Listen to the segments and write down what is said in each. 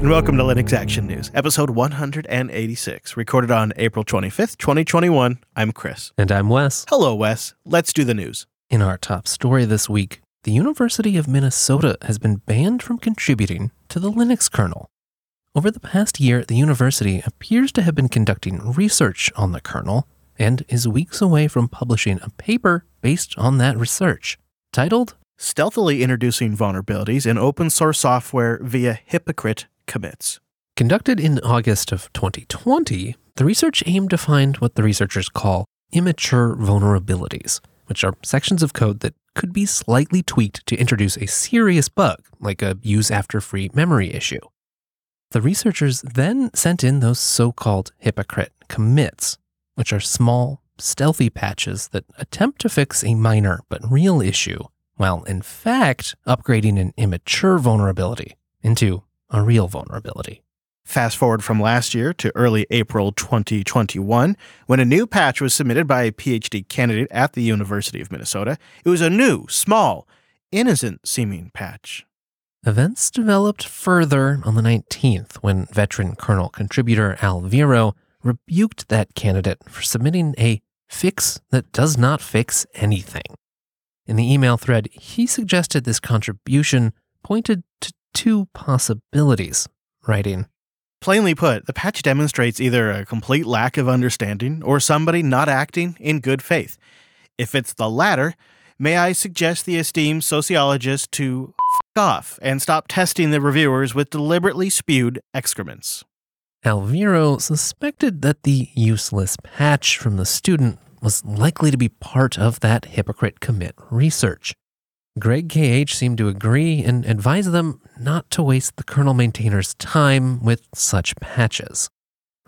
and welcome to Linux Action News, episode 186, recorded on April 25th, 2021. I'm Chris. And I'm Wes. Hello, Wes. Let's do the news. In our top story this week, the University of Minnesota has been banned from contributing to the Linux kernel. Over the past year, the university appears to have been conducting research on the kernel and is weeks away from publishing a paper based on that research titled Stealthily Introducing Vulnerabilities in Open Source Software via Hypocrite Commits. Conducted in August of 2020, the research aimed to find what the researchers call immature vulnerabilities, which are sections of code that could be slightly tweaked to introduce a serious bug, like a use after free memory issue. The researchers then sent in those so called hypocrite commits, which are small, stealthy patches that attempt to fix a minor but real issue, while in fact upgrading an immature vulnerability into a real vulnerability. Fast forward from last year to early April 2021, when a new patch was submitted by a PhD candidate at the University of Minnesota. It was a new, small, innocent seeming patch. Events developed further on the 19th when veteran kernel contributor Al Viro rebuked that candidate for submitting a fix that does not fix anything. In the email thread, he suggested this contribution pointed two possibilities, writing, Plainly put, the patch demonstrates either a complete lack of understanding or somebody not acting in good faith. If it's the latter, may I suggest the esteemed sociologist to f off and stop testing the reviewers with deliberately spewed excrements. Al Viro suspected that the useless patch from the student was likely to be part of that hypocrite commit research. Greg KH seemed to agree and advised them not to waste the kernel maintainer's time with such patches,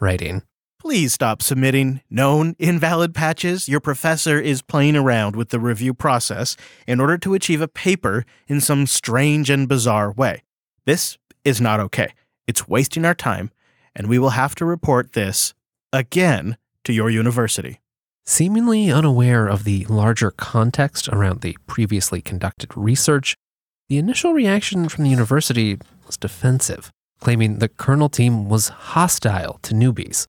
writing, Please stop submitting known invalid patches. Your professor is playing around with the review process in order to achieve a paper in some strange and bizarre way. This is not okay. It's wasting our time, and we will have to report this again to your university. Seemingly unaware of the larger context around the previously conducted research, the initial reaction from the university was defensive, claiming the kernel team was hostile to newbies.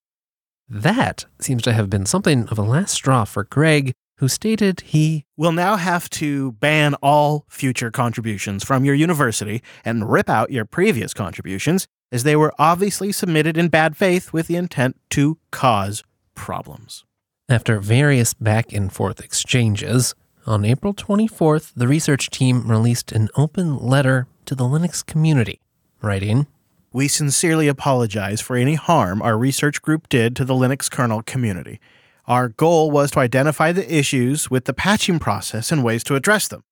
That seems to have been something of a last straw for Greg, who stated he will now have to ban all future contributions from your university and rip out your previous contributions, as they were obviously submitted in bad faith with the intent to cause problems. After various back and forth exchanges, on April 24th, the research team released an open letter to the Linux community, writing We sincerely apologize for any harm our research group did to the Linux kernel community. Our goal was to identify the issues with the patching process and ways to address them.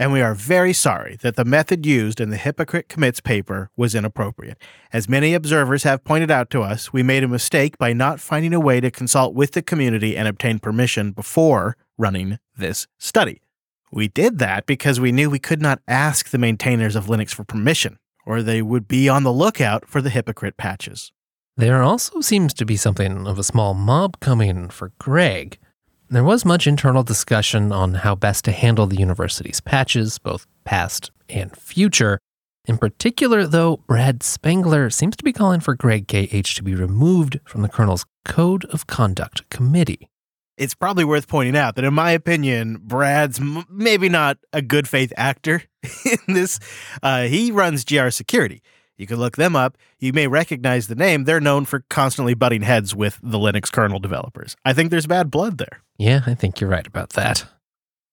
And we are very sorry that the method used in the Hypocrite Commits paper was inappropriate. As many observers have pointed out to us, we made a mistake by not finding a way to consult with the community and obtain permission before running this study. We did that because we knew we could not ask the maintainers of Linux for permission, or they would be on the lookout for the hypocrite patches. There also seems to be something of a small mob coming for Greg. There was much internal discussion on how best to handle the university's patches, both past and future. In particular, though, Brad Spengler seems to be calling for Greg KH to be removed from the Kernel's Code of Conduct Committee. It's probably worth pointing out that, in my opinion, Brad's m- maybe not a good faith actor in this. Uh, he runs GR Security. You can look them up. You may recognize the name. They're known for constantly butting heads with the Linux kernel developers. I think there's bad blood there. Yeah, I think you're right about that.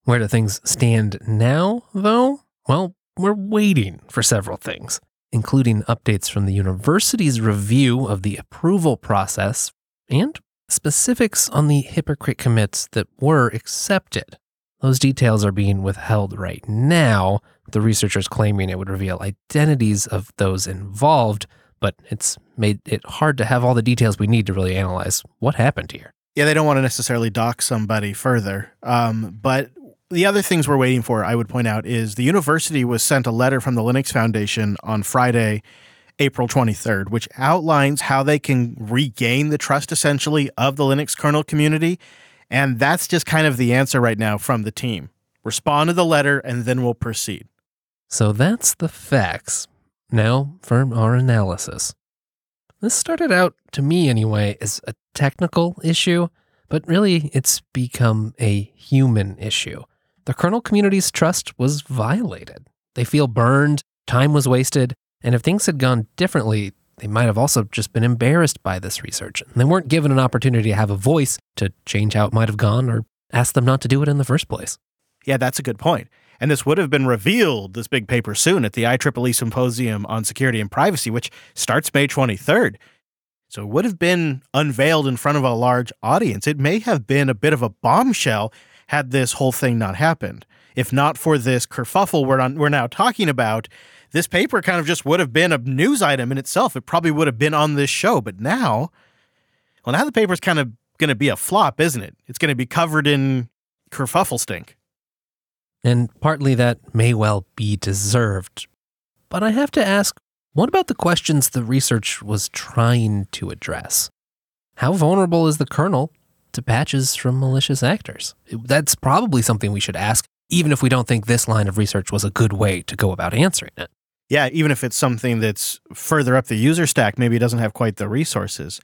Where do things stand now, though? Well, we're waiting for several things, including updates from the university's review of the approval process and specifics on the hypocrite commits that were accepted. Those details are being withheld right now, the researchers claiming it would reveal identities of those involved, but it's made it hard to have all the details we need to really analyze what happened here. Yeah, they don't want to necessarily dock somebody further. Um, but the other things we're waiting for, I would point out, is the university was sent a letter from the Linux Foundation on Friday, April 23rd, which outlines how they can regain the trust essentially of the Linux kernel community. And that's just kind of the answer right now from the team. Respond to the letter and then we'll proceed. So that's the facts. Now for our analysis. This started out, to me anyway, as a technical issue, but really it's become a human issue. The kernel community's trust was violated. They feel burned, time was wasted, and if things had gone differently, they might have also just been embarrassed by this research. And they weren't given an opportunity to have a voice to change how it might have gone or ask them not to do it in the first place. Yeah, that's a good point. And this would have been revealed, this big paper, soon at the IEEE Symposium on Security and Privacy, which starts May 23rd. So it would have been unveiled in front of a large audience. It may have been a bit of a bombshell had this whole thing not happened. If not for this kerfuffle we're, on, we're now talking about, this paper kind of just would have been a news item in itself. It probably would have been on this show. But now, well, now the paper's kind of going to be a flop, isn't it? It's going to be covered in kerfuffle stink. And partly that may well be deserved. But I have to ask what about the questions the research was trying to address? How vulnerable is the kernel to patches from malicious actors? That's probably something we should ask, even if we don't think this line of research was a good way to go about answering it. Yeah, even if it's something that's further up the user stack, maybe it doesn't have quite the resources.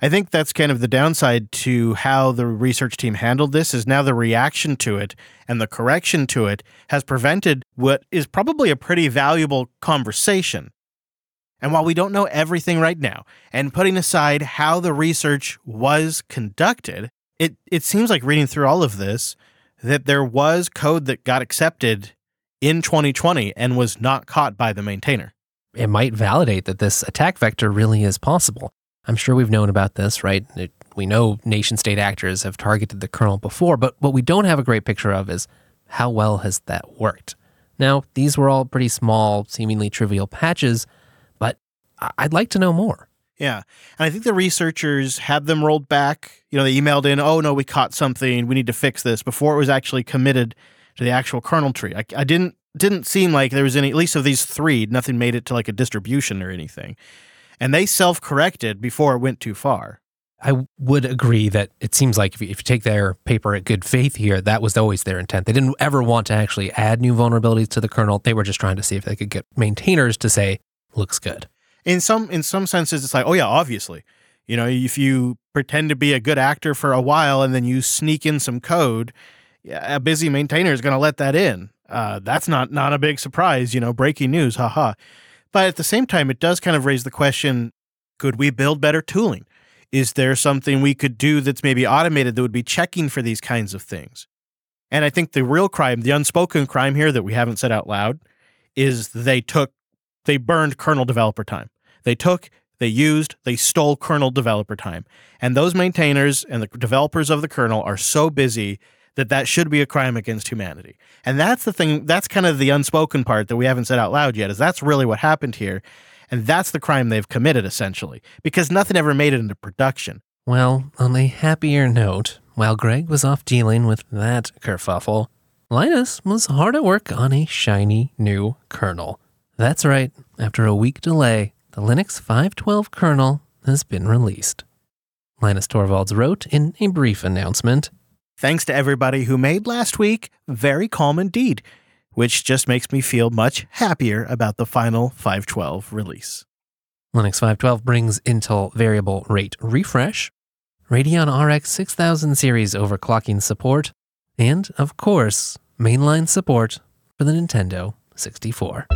I think that's kind of the downside to how the research team handled this is now the reaction to it and the correction to it has prevented what is probably a pretty valuable conversation. And while we don't know everything right now, and putting aside how the research was conducted, it, it seems like reading through all of this that there was code that got accepted in 2020 and was not caught by the maintainer. It might validate that this attack vector really is possible. I'm sure we've known about this, right? It, we know nation state actors have targeted the kernel before, but what we don't have a great picture of is how well has that worked? Now, these were all pretty small, seemingly trivial patches, but I'd like to know more. Yeah. And I think the researchers had them rolled back. You know, they emailed in, oh, no, we caught something. We need to fix this before it was actually committed to the actual kernel tree. I, I didn't didn't seem like there was any, at least of these three, nothing made it to like a distribution or anything and they self corrected before it went too far. I would agree that it seems like if you, if you, take their paper at good faith here, that was always their intent. They didn't ever want to actually add new vulnerabilities to the kernel. They were just trying to see if they could get maintainers to say, looks good. In some in some senses, it's like, oh yeah, obviously. You know, if you pretend to be a good actor for a while and then you sneak in some code, a busy maintainer is going to let that in. Uh, that's not not a big surprise. You know, breaking news, haha. But at the same time, it does kind of raise the question could we build better tooling? Is there something we could do that's maybe automated that would be checking for these kinds of things? And I think the real crime, the unspoken crime here that we haven't said out loud, is they took, they burned kernel developer time. They took, they used, they stole kernel developer time. And those maintainers and the developers of the kernel are so busy that that should be a crime against humanity. And that's the thing, that's kind of the unspoken part that we haven't said out loud yet, is that's really what happened here. And that's the crime they've committed, essentially, because nothing ever made it into production. Well, on a happier note, while Greg was off dealing with that kerfuffle, Linus was hard at work on a shiny new kernel. That's right, after a week delay, the Linux 512 kernel has been released. Linus Torvalds wrote in a brief announcement Thanks to everybody who made last week very calm indeed, which just makes me feel much happier about the final 512 release. Linux 512 brings Intel Variable Rate Refresh, Radeon RX 6000 series overclocking support, and, of course, mainline support for the Nintendo 64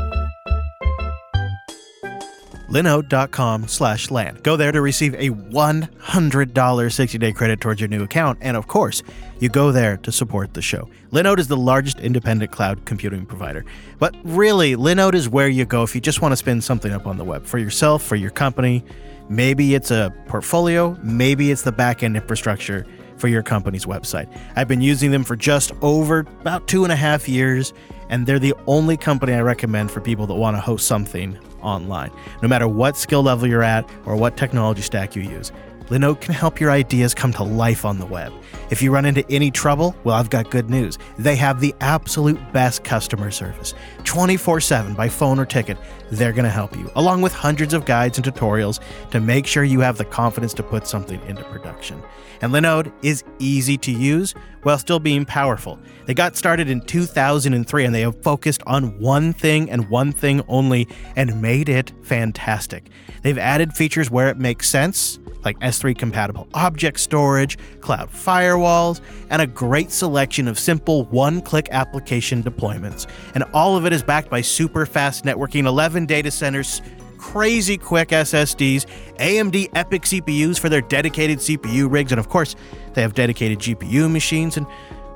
linode.com slash LAN. Go there to receive a $100 60-day credit towards your new account. And of course, you go there to support the show. Linode is the largest independent cloud computing provider. But really, Linode is where you go if you just want to spin something up on the web for yourself, for your company. Maybe it's a portfolio, maybe it's the backend infrastructure for your company's website. I've been using them for just over about two and a half years, and they're the only company I recommend for people that want to host something online, no matter what skill level you're at or what technology stack you use. Linode can help your ideas come to life on the web. If you run into any trouble, well, I've got good news. They have the absolute best customer service 24 7 by phone or ticket. They're going to help you, along with hundreds of guides and tutorials to make sure you have the confidence to put something into production. And Linode is easy to use while still being powerful. They got started in 2003 and they have focused on one thing and one thing only and made it fantastic. They've added features where it makes sense like S3 compatible object storage, cloud firewalls, and a great selection of simple one click application deployments. And all of it is backed by super fast networking, 11 data centers, crazy quick SSDs, AMD EPYC CPUs for their dedicated CPU rigs, and of course, they have dedicated GPU machines and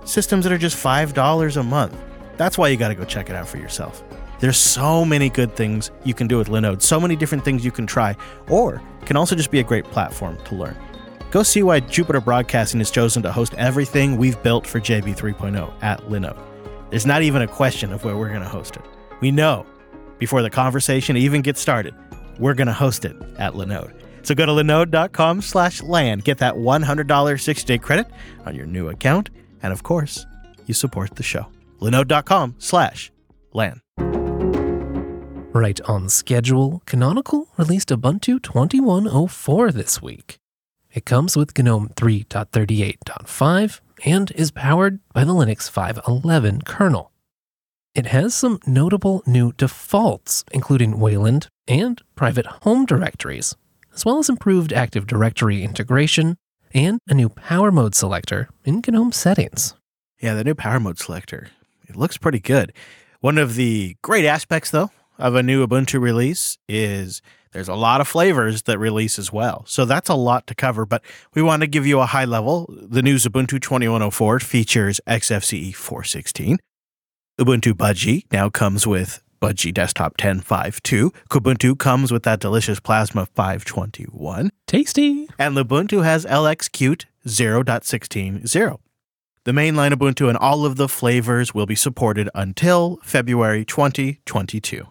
systems that are just $5 a month. That's why you got to go check it out for yourself. There's so many good things you can do with Linode, so many different things you can try, or can also just be a great platform to learn. Go see why Jupiter Broadcasting has chosen to host everything we've built for JB 3.0 at Linode. There's not even a question of where we're going to host it. We know before the conversation even gets started, we're going to host it at Linode. So go to linode.com slash LAN, get that $100 60-day credit on your new account, and of course, you support the show. linode.com slash LAN. Right on schedule, Canonical released Ubuntu 2104 this week. It comes with GNOME 3.38.5 and is powered by the Linux 5.11 kernel. It has some notable new defaults, including Wayland and private home directories, as well as improved Active Directory integration and a new power mode selector in GNOME settings. Yeah, the new power mode selector. It looks pretty good. One of the great aspects, though, of a new Ubuntu release is there's a lot of flavors that release as well. So that's a lot to cover, but we want to give you a high level. The new Ubuntu 2104 features XFCE 416. Ubuntu Budgie now comes with Budgie Desktop 10.5.2. Kubuntu comes with that delicious Plasma 521. Tasty! And Lubuntu has LXQt 0.16.0. The mainline Ubuntu and all of the flavors will be supported until February 2022.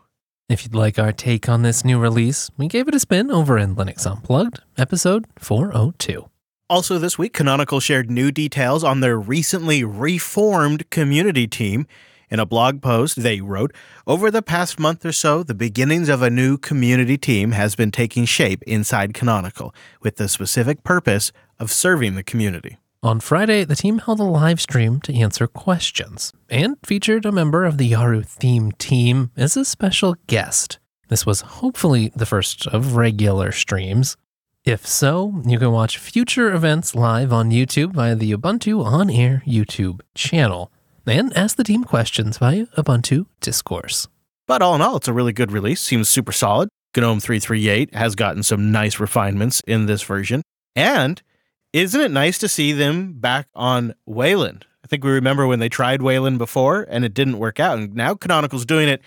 If you'd like our take on this new release, we gave it a spin over in Linux Unplugged, episode 402. Also, this week, Canonical shared new details on their recently reformed community team. In a blog post, they wrote Over the past month or so, the beginnings of a new community team has been taking shape inside Canonical with the specific purpose of serving the community. On Friday, the team held a live stream to answer questions and featured a member of the Yaru theme team as a special guest. This was hopefully the first of regular streams. If so, you can watch future events live on YouTube via the Ubuntu On Air YouTube channel and ask the team questions via Ubuntu Discourse. But all in all, it's a really good release. Seems super solid. GNOME 338 has gotten some nice refinements in this version. And isn't it nice to see them back on Wayland? I think we remember when they tried Wayland before and it didn't work out. And now Canonical's doing it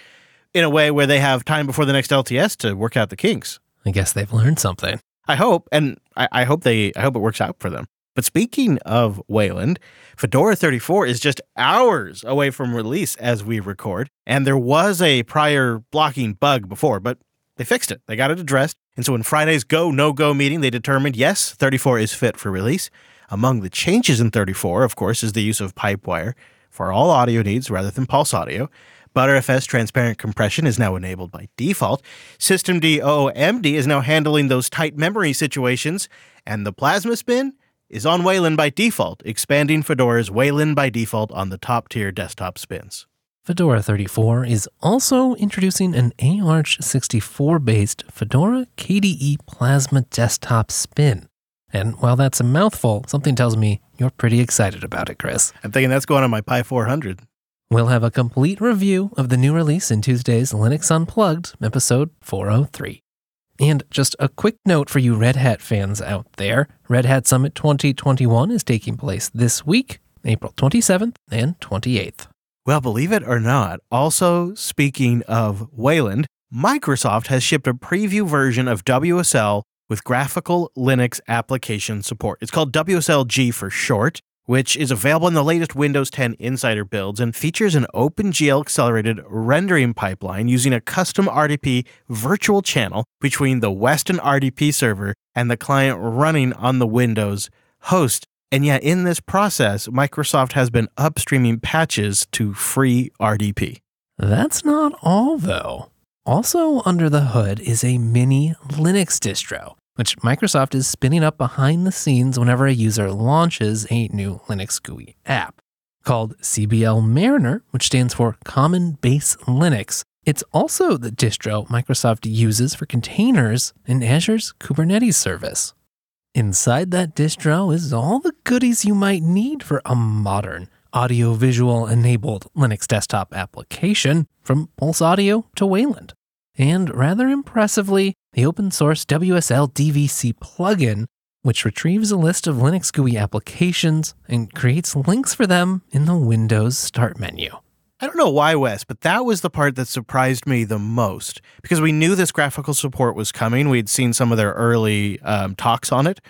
in a way where they have time before the next LTS to work out the kinks. I guess they've learned something. I hope, and I, I hope they, I hope it works out for them. But speaking of Wayland, Fedora 34 is just hours away from release as we record, and there was a prior blocking bug before, but they fixed it. They got it addressed. And so in Friday's go no go meeting, they determined yes, 34 is fit for release. Among the changes in 34, of course, is the use of Pipewire for all audio needs rather than Pulse Audio. Btrfs transparent compression is now enabled by default. Systemd OOMD is now handling those tight memory situations, and the Plasma Spin is on Wayland by default, expanding Fedora's Wayland by default on the top tier desktop spins. Fedora 34 is also introducing an AArch64 based Fedora KDE Plasma desktop spin. And while that's a mouthful, something tells me you're pretty excited about it, Chris. I'm thinking that's going on my Pi 400. We'll have a complete review of the new release in Tuesday's Linux Unplugged, episode 403. And just a quick note for you Red Hat fans out there Red Hat Summit 2021 is taking place this week, April 27th and 28th. Well, believe it or not, also speaking of Wayland, Microsoft has shipped a preview version of WSL with graphical Linux application support. It's called WSLG for short, which is available in the latest Windows 10 Insider builds and features an OpenGL accelerated rendering pipeline using a custom RDP virtual channel between the Weston RDP server and the client running on the Windows host. And yet, in this process, Microsoft has been upstreaming patches to free RDP. That's not all, though. Also, under the hood is a mini Linux distro which Microsoft is spinning up behind the scenes whenever a user launches a new Linux GUI app. Called CBL Mariner, which stands for Common Base Linux. It's also the distro Microsoft uses for containers in Azure's Kubernetes service. Inside that distro is all the goodies you might need for a modern, audiovisual enabled Linux desktop application, from Pulse Audio to Wayland. And rather impressively, the open source WSL DVC plugin, which retrieves a list of Linux GUI applications and creates links for them in the Windows Start menu. I don't know why, Wes, but that was the part that surprised me the most because we knew this graphical support was coming. We'd seen some of their early um, talks on it.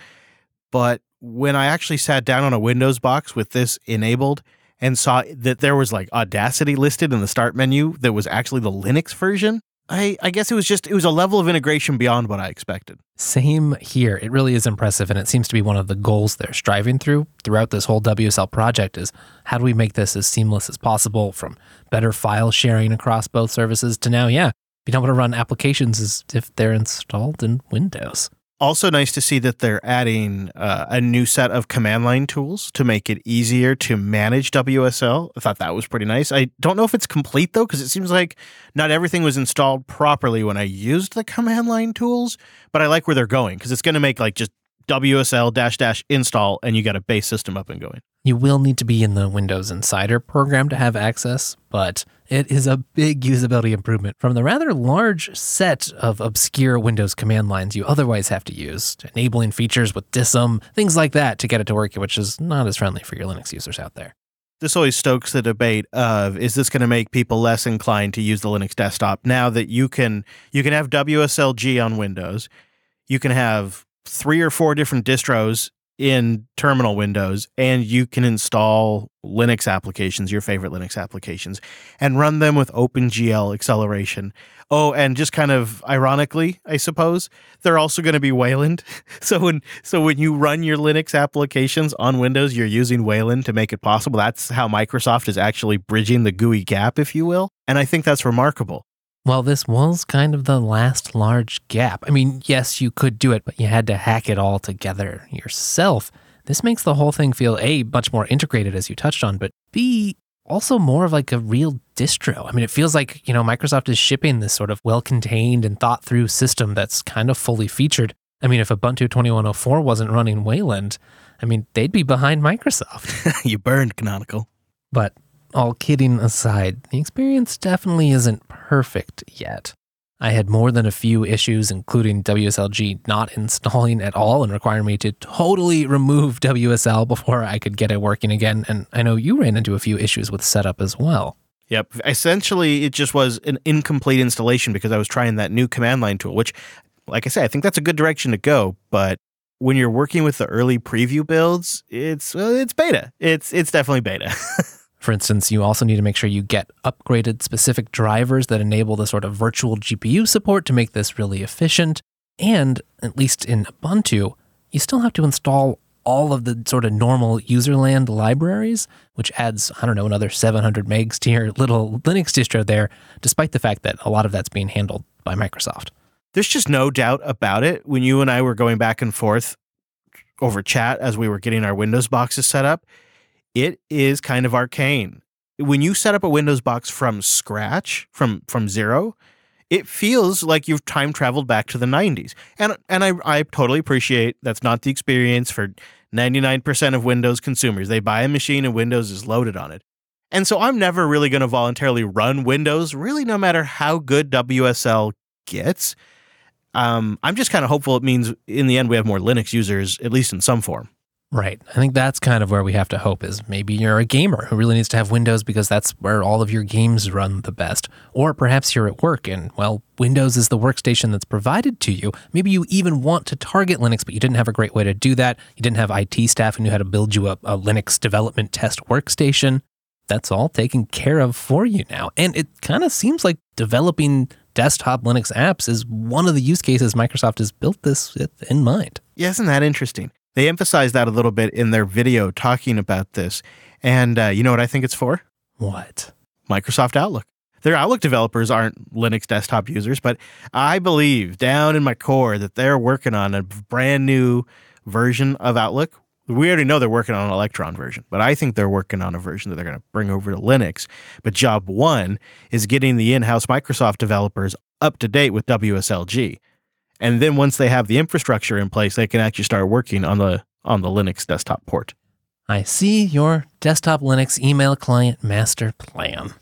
But when I actually sat down on a Windows box with this enabled and saw that there was like Audacity listed in the start menu that was actually the Linux version, I, I guess it was just it was a level of integration beyond what I expected. Same here. It really is impressive, and it seems to be one of the goals they're striving through throughout this whole WSL project. Is how do we make this as seamless as possible? From better file sharing across both services to now, yeah, being able to run applications as if they're installed in Windows. Also, nice to see that they're adding uh, a new set of command line tools to make it easier to manage WSL. I thought that was pretty nice. I don't know if it's complete though, because it seems like not everything was installed properly when I used the command line tools, but I like where they're going because it's going to make like just WSL dash dash install and you got a base system up and going. You will need to be in the Windows Insider program to have access, but it is a big usability improvement from the rather large set of obscure Windows command lines you otherwise have to use, enabling features with DISM, things like that to get it to work, which is not as friendly for your Linux users out there. This always stokes the debate of is this going to make people less inclined to use the Linux desktop now that you can you can have WSLG on Windows, you can have three or four different distros in terminal windows and you can install Linux applications, your favorite Linux applications, and run them with OpenGL acceleration. Oh, and just kind of ironically, I suppose, they're also going to be Wayland. So when so when you run your Linux applications on Windows, you're using Wayland to make it possible. That's how Microsoft is actually bridging the GUI gap, if you will. And I think that's remarkable. Well, this was kind of the last large gap. I mean, yes, you could do it, but you had to hack it all together yourself. This makes the whole thing feel A, much more integrated, as you touched on, but B, also more of like a real distro. I mean, it feels like, you know, Microsoft is shipping this sort of well contained and thought through system that's kind of fully featured. I mean, if Ubuntu 2104 wasn't running Wayland, I mean, they'd be behind Microsoft. you burned Canonical. But all kidding aside, the experience definitely isn't perfect yet. I had more than a few issues, including WSLG not installing at all and requiring me to totally remove WSL before I could get it working again. And I know you ran into a few issues with setup as well. Yep. Essentially, it just was an incomplete installation because I was trying that new command line tool, which, like I say, I think that's a good direction to go. But when you're working with the early preview builds, it's well, it's beta. It's it's definitely beta. For instance, you also need to make sure you get upgraded specific drivers that enable the sort of virtual GPU support to make this really efficient. And at least in Ubuntu, you still have to install all of the sort of normal userland libraries, which adds, I don't know, another 700 megs to your little Linux distro there, despite the fact that a lot of that's being handled by Microsoft. There's just no doubt about it. When you and I were going back and forth over chat as we were getting our Windows boxes set up, it is kind of arcane. When you set up a Windows box from scratch, from from zero, it feels like you've time traveled back to the 90s. And and I I totally appreciate that's not the experience for 99% of Windows consumers. They buy a machine and Windows is loaded on it. And so I'm never really going to voluntarily run Windows, really no matter how good WSL gets. Um, I'm just kind of hopeful it means in the end we have more Linux users, at least in some form. Right. I think that's kind of where we have to hope is maybe you're a gamer who really needs to have Windows because that's where all of your games run the best. Or perhaps you're at work and, well, Windows is the workstation that's provided to you. Maybe you even want to target Linux, but you didn't have a great way to do that. You didn't have IT staff who knew how to build you a, a Linux development test workstation. That's all taken care of for you now. And it kind of seems like developing desktop Linux apps is one of the use cases Microsoft has built this in mind. Yeah, isn't that interesting? They emphasize that a little bit in their video talking about this. And uh, you know what I think it's for? What? Microsoft Outlook. Their Outlook developers aren't Linux desktop users, but I believe down in my core that they're working on a brand new version of Outlook. We already know they're working on an Electron version, but I think they're working on a version that they're going to bring over to Linux. But job one is getting the in house Microsoft developers up to date with WSLG. And then once they have the infrastructure in place, they can actually start working on the on the Linux desktop port. I see your desktop Linux email client master plan.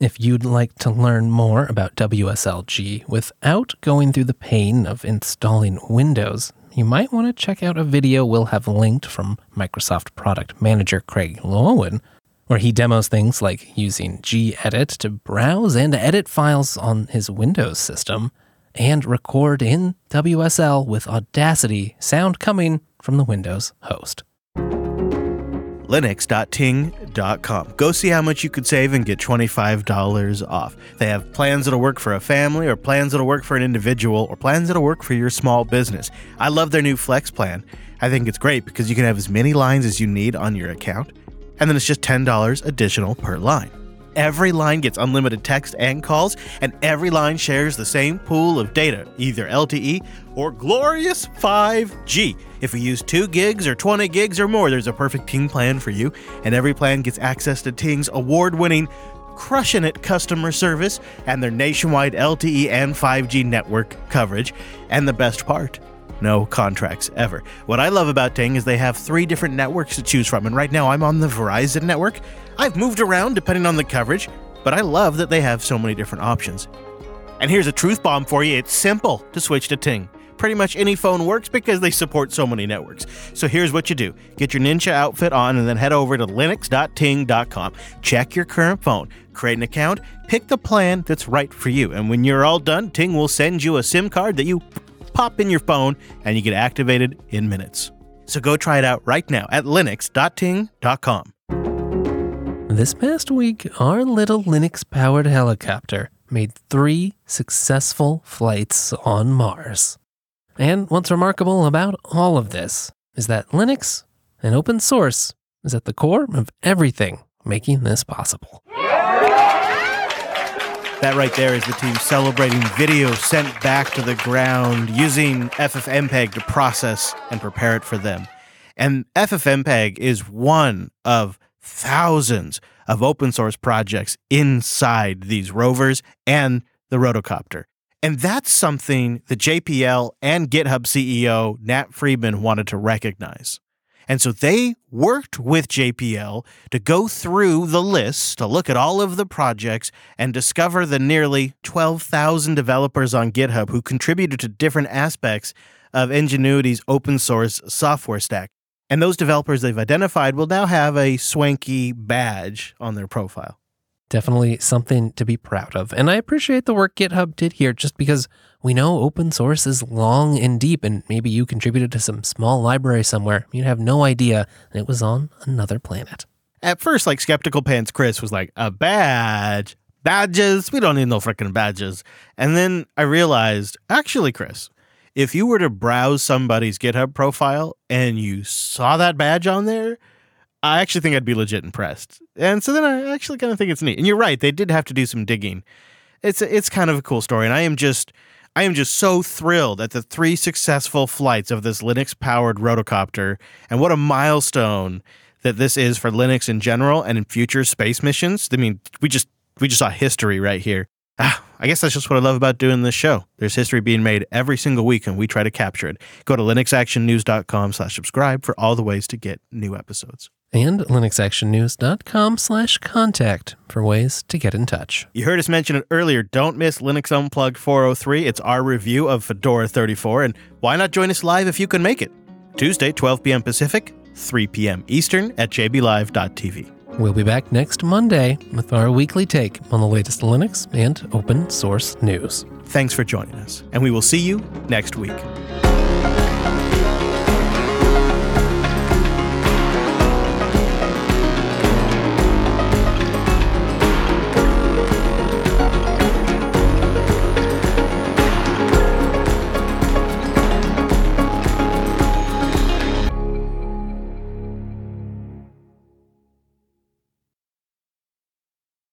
If you'd like to learn more about WSLG without going through the pain of installing Windows, you might want to check out a video we'll have linked from Microsoft Product Manager Craig Loewen, where he demos things like using gedit to browse and edit files on his Windows system and record in WSL with Audacity, sound coming from the Windows host. Linux.ting.com. Go see how much you could save and get $25 off. They have plans that'll work for a family, or plans that'll work for an individual, or plans that'll work for your small business. I love their new Flex plan. I think it's great because you can have as many lines as you need on your account, and then it's just $10 additional per line. Every line gets unlimited text and calls, and every line shares the same pool of data, either LTE or glorious 5G. If you use 2 gigs or 20 gigs or more, there's a perfect Ting plan for you, and every plan gets access to Ting's award winning crushing it customer service and their nationwide LTE and 5G network coverage. And the best part, no contracts ever. What I love about Ting is they have three different networks to choose from, and right now I'm on the Verizon network. I've moved around depending on the coverage, but I love that they have so many different options. And here's a truth bomb for you it's simple to switch to Ting. Pretty much any phone works because they support so many networks. So here's what you do get your Ninja outfit on and then head over to linux.ting.com. Check your current phone, create an account, pick the plan that's right for you. And when you're all done, Ting will send you a SIM card that you pop in your phone and you get activated in minutes. So go try it out right now at linux.ting.com. This past week, our little Linux powered helicopter made three successful flights on Mars. And what's remarkable about all of this is that Linux and open source is at the core of everything making this possible. That right there is the team celebrating video sent back to the ground using FFmpeg to process and prepare it for them. And FFmpeg is one of thousands of open source projects inside these rovers and the rotocopter. And that's something the JPL and GitHub CEO Nat Friedman wanted to recognize. And so they worked with JPL to go through the list to look at all of the projects and discover the nearly 12,000 developers on GitHub who contributed to different aspects of Ingenuity's open source software stack. And those developers they've identified will now have a swanky badge on their profile definitely something to be proud of. And I appreciate the work GitHub did here just because we know open source is long and deep, and maybe you contributed to some small library somewhere. You'd have no idea, it was on another planet. At first, like Skeptical Pants Chris was like, a badge? Badges? We don't need no freaking badges. And then I realized, actually, Chris, if you were to browse somebody's GitHub profile and you saw that badge on there, I actually think I'd be legit impressed. And so then I actually kind of think it's neat. And you're right, they did have to do some digging. It's it's kind of a cool story, and I am just I am just so thrilled at the three successful flights of this Linux powered rotocopter, and what a milestone that this is for Linux in general and in future space missions. I mean, we just we just saw history right here. Ah, I guess that's just what I love about doing this show. There's history being made every single week, and we try to capture it. Go to linuxactionnews.com slash subscribe for all the ways to get new episodes and linuxactionnews.com slash contact for ways to get in touch. You heard us mention it earlier. Don't miss Linux Unplugged 403. It's our review of Fedora 34, and why not join us live if you can make it? Tuesday, 12 p.m. Pacific, 3 p.m. Eastern at jblive.tv. We'll be back next Monday with our weekly take on the latest Linux and open source news. Thanks for joining us, and we will see you next week.